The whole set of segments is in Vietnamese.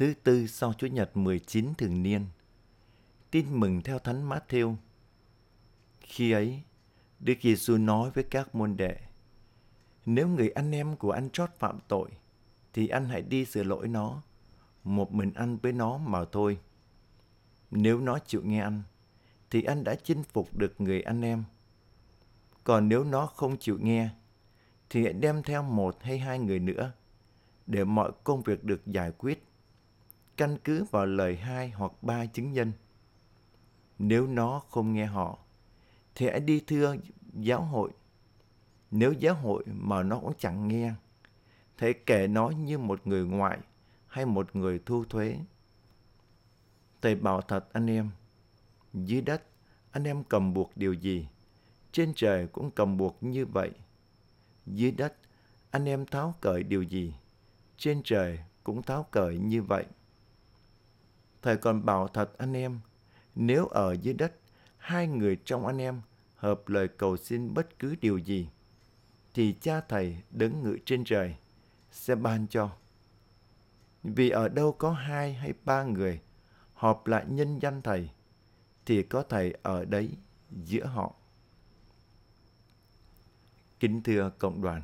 thứ tư sau Chúa Nhật 19 thường niên. Tin mừng theo Thánh Matthew. Khi ấy, Đức Giêsu nói với các môn đệ: Nếu người anh em của anh trót phạm tội, thì anh hãy đi sửa lỗi nó, một mình anh với nó mà thôi. Nếu nó chịu nghe anh, thì anh đã chinh phục được người anh em. Còn nếu nó không chịu nghe, thì hãy đem theo một hay hai người nữa, để mọi công việc được giải quyết, căn cứ vào lời hai hoặc ba chứng nhân. Nếu nó không nghe họ, thì hãy đi thưa giáo hội. Nếu giáo hội mà nó cũng chẳng nghe, thì kể nó như một người ngoại hay một người thu thuế. Thầy bảo thật anh em, dưới đất anh em cầm buộc điều gì, trên trời cũng cầm buộc như vậy. Dưới đất anh em tháo cởi điều gì, trên trời cũng tháo cởi như vậy. Thầy còn bảo thật anh em, nếu ở dưới đất, hai người trong anh em hợp lời cầu xin bất cứ điều gì, thì cha thầy đứng ngự trên trời sẽ ban cho. Vì ở đâu có hai hay ba người họp lại nhân danh thầy, thì có thầy ở đấy giữa họ. Kính thưa cộng đoàn,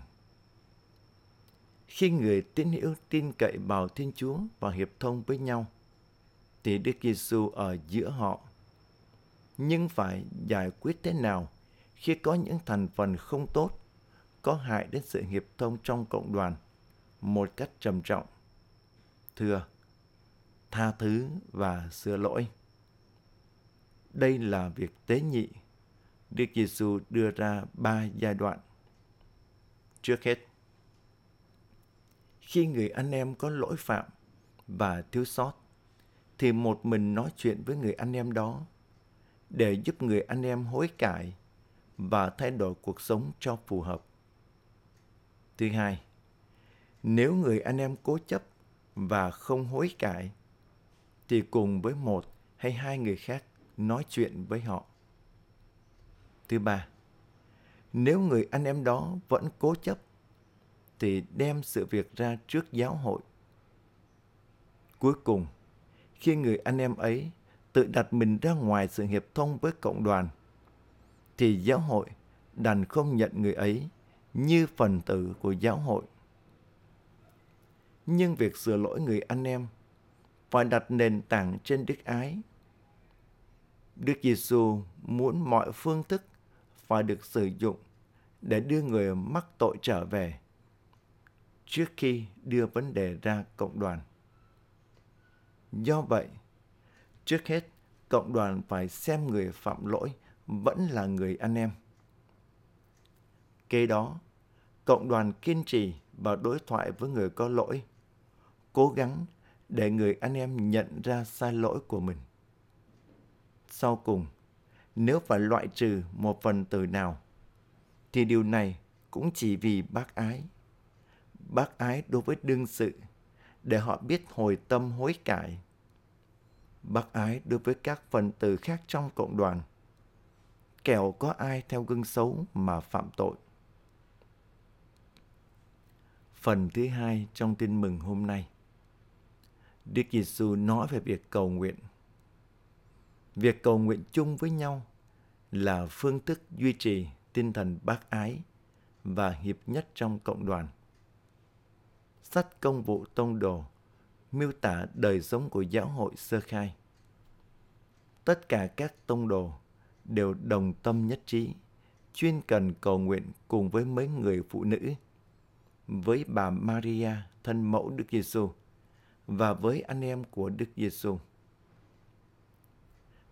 khi người tín hữu tin cậy vào Thiên Chúa và hiệp thông với nhau, thì Đức Giêsu ở giữa họ. Nhưng phải giải quyết thế nào khi có những thành phần không tốt, có hại đến sự hiệp thông trong cộng đoàn một cách trầm trọng. Thưa, tha thứ và sửa lỗi. Đây là việc tế nhị. Đức Giêsu đưa ra ba giai đoạn. Trước hết, khi người anh em có lỗi phạm và thiếu sót, thì một mình nói chuyện với người anh em đó để giúp người anh em hối cải và thay đổi cuộc sống cho phù hợp. Thứ hai, nếu người anh em cố chấp và không hối cải, thì cùng với một hay hai người khác nói chuyện với họ. Thứ ba, nếu người anh em đó vẫn cố chấp, thì đem sự việc ra trước giáo hội. Cuối cùng, khi người anh em ấy tự đặt mình ra ngoài sự hiệp thông với cộng đoàn, thì giáo hội đành không nhận người ấy như phần tử của giáo hội. Nhưng việc sửa lỗi người anh em phải đặt nền tảng trên đức ái. Đức Giêsu muốn mọi phương thức phải được sử dụng để đưa người mắc tội trở về trước khi đưa vấn đề ra cộng đoàn. Do vậy, trước hết, cộng đoàn phải xem người phạm lỗi vẫn là người anh em. Kế đó, cộng đoàn kiên trì và đối thoại với người có lỗi, cố gắng để người anh em nhận ra sai lỗi của mình. Sau cùng, nếu phải loại trừ một phần từ nào, thì điều này cũng chỉ vì bác ái. Bác ái đối với đương sự, để họ biết hồi tâm hối cải. Bác ái đối với các phần tử khác trong cộng đoàn, kẻo có ai theo gương xấu mà phạm tội. Phần thứ hai trong tin mừng hôm nay. Đức Giêsu nói về việc cầu nguyện. Việc cầu nguyện chung với nhau là phương thức duy trì tinh thần bác ái và hiệp nhất trong cộng đoàn. Sách công vụ tông đồ miêu tả đời sống của giáo hội sơ khai. Tất cả các tông đồ đều đồng tâm nhất trí, chuyên cần cầu nguyện cùng với mấy người phụ nữ, với bà Maria, thân mẫu Đức Giêsu và với anh em của Đức Giêsu.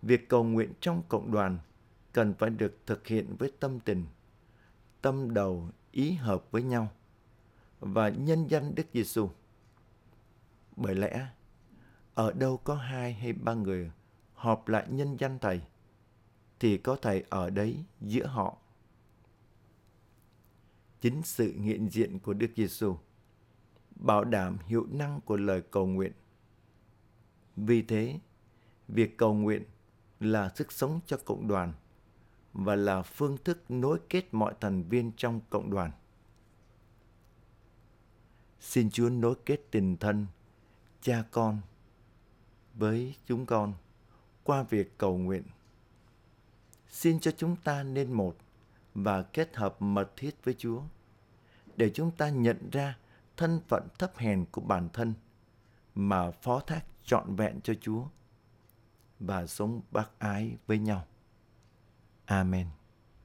Việc cầu nguyện trong cộng đoàn cần phải được thực hiện với tâm tình, tâm đầu ý hợp với nhau và nhân danh Đức Giêsu. Bởi lẽ, ở đâu có hai hay ba người họp lại nhân danh Thầy, thì có Thầy ở đấy giữa họ. Chính sự hiện diện của Đức Giêsu bảo đảm hiệu năng của lời cầu nguyện. Vì thế, việc cầu nguyện là sức sống cho cộng đoàn và là phương thức nối kết mọi thành viên trong cộng đoàn. Xin Chúa nối kết tình thân, cha con với chúng con qua việc cầu nguyện. Xin cho chúng ta nên một và kết hợp mật thiết với Chúa để chúng ta nhận ra thân phận thấp hèn của bản thân mà phó thác trọn vẹn cho Chúa và sống bác ái với nhau. Amen.